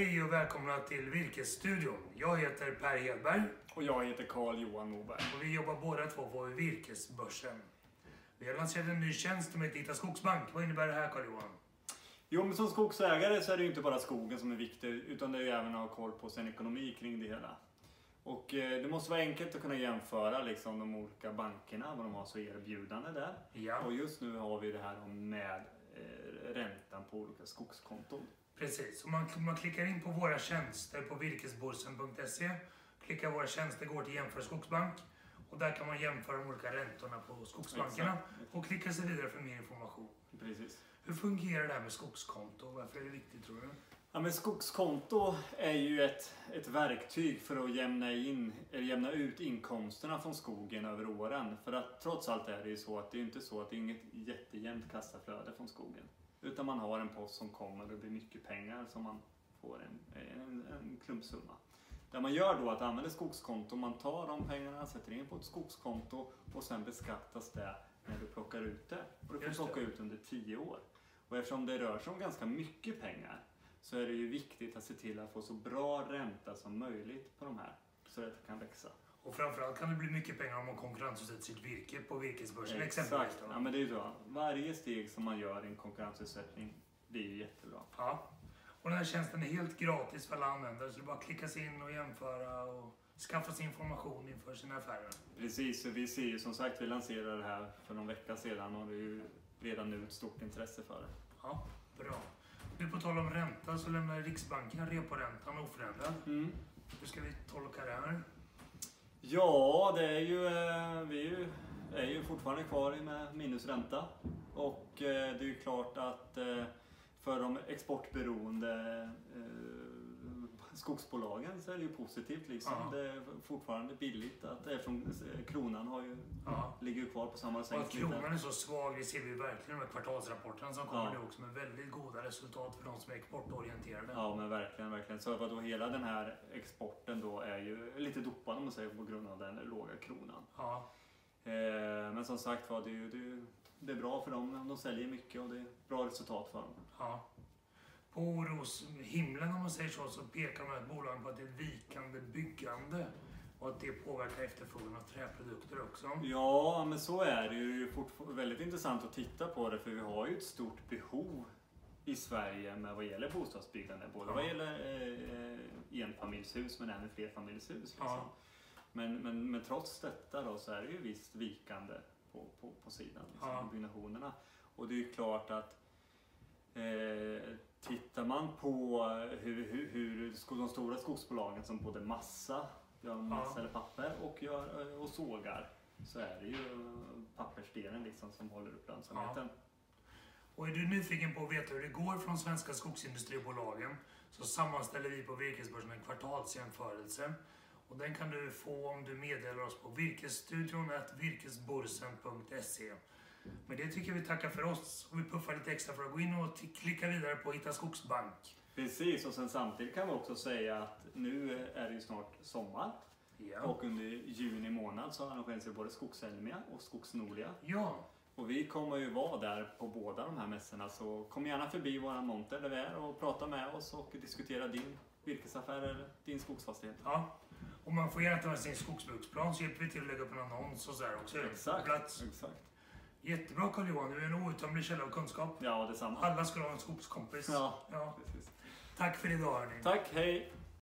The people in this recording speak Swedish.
Hej och välkomna till Virkesstudion. Jag heter Per Hedberg Och jag heter Carl Johan Moberg. och vi jobbar båda två på Virkesbörsen. Vi har lanserat en ny tjänst som heter Hitta Skogsbank. Vad innebär det här Carl Johan? Jo, men som skogsägare så är det ju inte bara skogen som är viktig, utan det är ju även att ha koll på sin ekonomi kring det hela. Och eh, det måste vara enkelt att kunna jämföra liksom, de olika bankerna, vad de har så erbjudande där. Ja, Och just nu har vi det här med eh, räntan på olika skogskonton. precis. Om man, man klickar in på våra tjänster på virkesborsen.se, klickar våra tjänster, går till jämför skogsbank och där kan man jämföra de olika räntorna på skogsbankerna Exakt. och klicka sig vidare för mer information. Precis. Hur fungerar det här med skogskonto? Varför är det viktigt tror du? Ja, men skogskonto är ju ett, ett verktyg för att jämna, in, eller jämna ut inkomsterna från skogen över åren. För att trots allt är det ju så att det är inte så att det är inget jättejämnt kassaflöde från skogen. Utan man har en post som kommer och det blir mycket pengar som man får en, en, en klumpsumma. Det man gör då är att använda skogskonto, man tar de pengarna, sätter in på ett skogskonto och sen beskattas det när du plockar ut det. Och du får plocka ut under 10 år. Och eftersom det rör sig om ganska mycket pengar så är det ju viktigt att se till att få så bra ränta som möjligt på de här. Så att det kan växa. Och framförallt kan det bli mycket pengar om man konkurrensutsätter sitt virke på virkesbörsen exempelvis. Exakt. Ja, men det är ju så. Varje steg som man gör i en konkurrensutsättning, är ju jättebra. Ja. Och den här tjänsten är helt gratis för alla användare så det är bara att klicka sig in och jämföra och skaffa sig information inför sina affärer. Precis, så vi ser ju som sagt, vi lanserade det här för någon vecka sedan och det är ju redan nu ett stort intresse för det. Ja, bra. Nu på tal om ränta så lämnar Riksbanken reporäntan oförändrad. Hur ska vi tolka det här? Ja, det är ju, eh, vi är ju, är ju fortfarande kvar med minusränta. Och eh, det är ju klart att eh, för de exportberoende skogsbolagen så är det ju positivt liksom. Det är fortfarande billigt att, eftersom kronan har ju, Ja. Ligger ju kvar på samma sätt. att kronan är så svag, det ser vi verkligen i de kvartalsrapporterna som kommer Ja. nu också med väldigt goda resultat för de som är exportorienterade. Ja men verkligen, verkligen. Så vadå, hela den här exporten då är ju lite dopad om man säger på grund av den låga kronan. Ja. Eh, men som sagt var, det, är det, är det är bra för dem. De säljer mycket och det är bra resultat för dem. Ja. På oroshimlen om man säger så, så pekar de här bolagen på att det är ett vikande byggande och att det påverkar efterfrågan av träprodukter också. Ja, men så är det ju. Det är väldigt intressant att titta på det för vi har ju ett stort behov i Sverige med vad gäller bostadsbyggande. Både vad Ja. gäller eh, enfamiljshus men även flerfamiljshus. Liksom. Ja. Men, men, men trots detta då så är det ju visst vikande på, på, på sidan, liksom, Ja. byggnationerna. Och det är ju klart att eh, tittar man på hur, hur, hur de stora skogsbolagen som både massa, gör massa Ja. papper och, gör, eh, och sågar så är det ju pappersdelen liksom som håller upp lönsamheten. Och är du nyfiken på att veta hur det går de svenska skogsindustribolagen så sammanställer vi på Virkesbörsen en kvartalsjämförelse. Och den kan du få om du meddelar oss på virkesstudion virkesborsen.se. Med det tycker vi tackar för oss och vi puffar lite extra för att gå in och klicka vidare på Hitta Skogsbank. Precis, och sen samtidigt kan vi också säga att nu är det ju snart sommar Ja. och under juni månad så arrangeras ju både Skogselmia och Skogsnolia. ja, Och vi kommer ju vara där på båda de här mässorna så kom gärna förbi våra monter där vi är och prata med oss och diskutera din virkesaffär eller din skogsfastighet. ja. Och man får gärna ta med sin skogsbruksplan så hjälper vi till att lägga upp en annons och så där också. Exakt. plats. Exakt. Jättebra Carl-Johan, du är en outtömlig källa av kunskap. Ja, detsamma. Alla ska ha en skogskompis. Ja, Ja. precis. Tack för idag hörni. Tack, hej!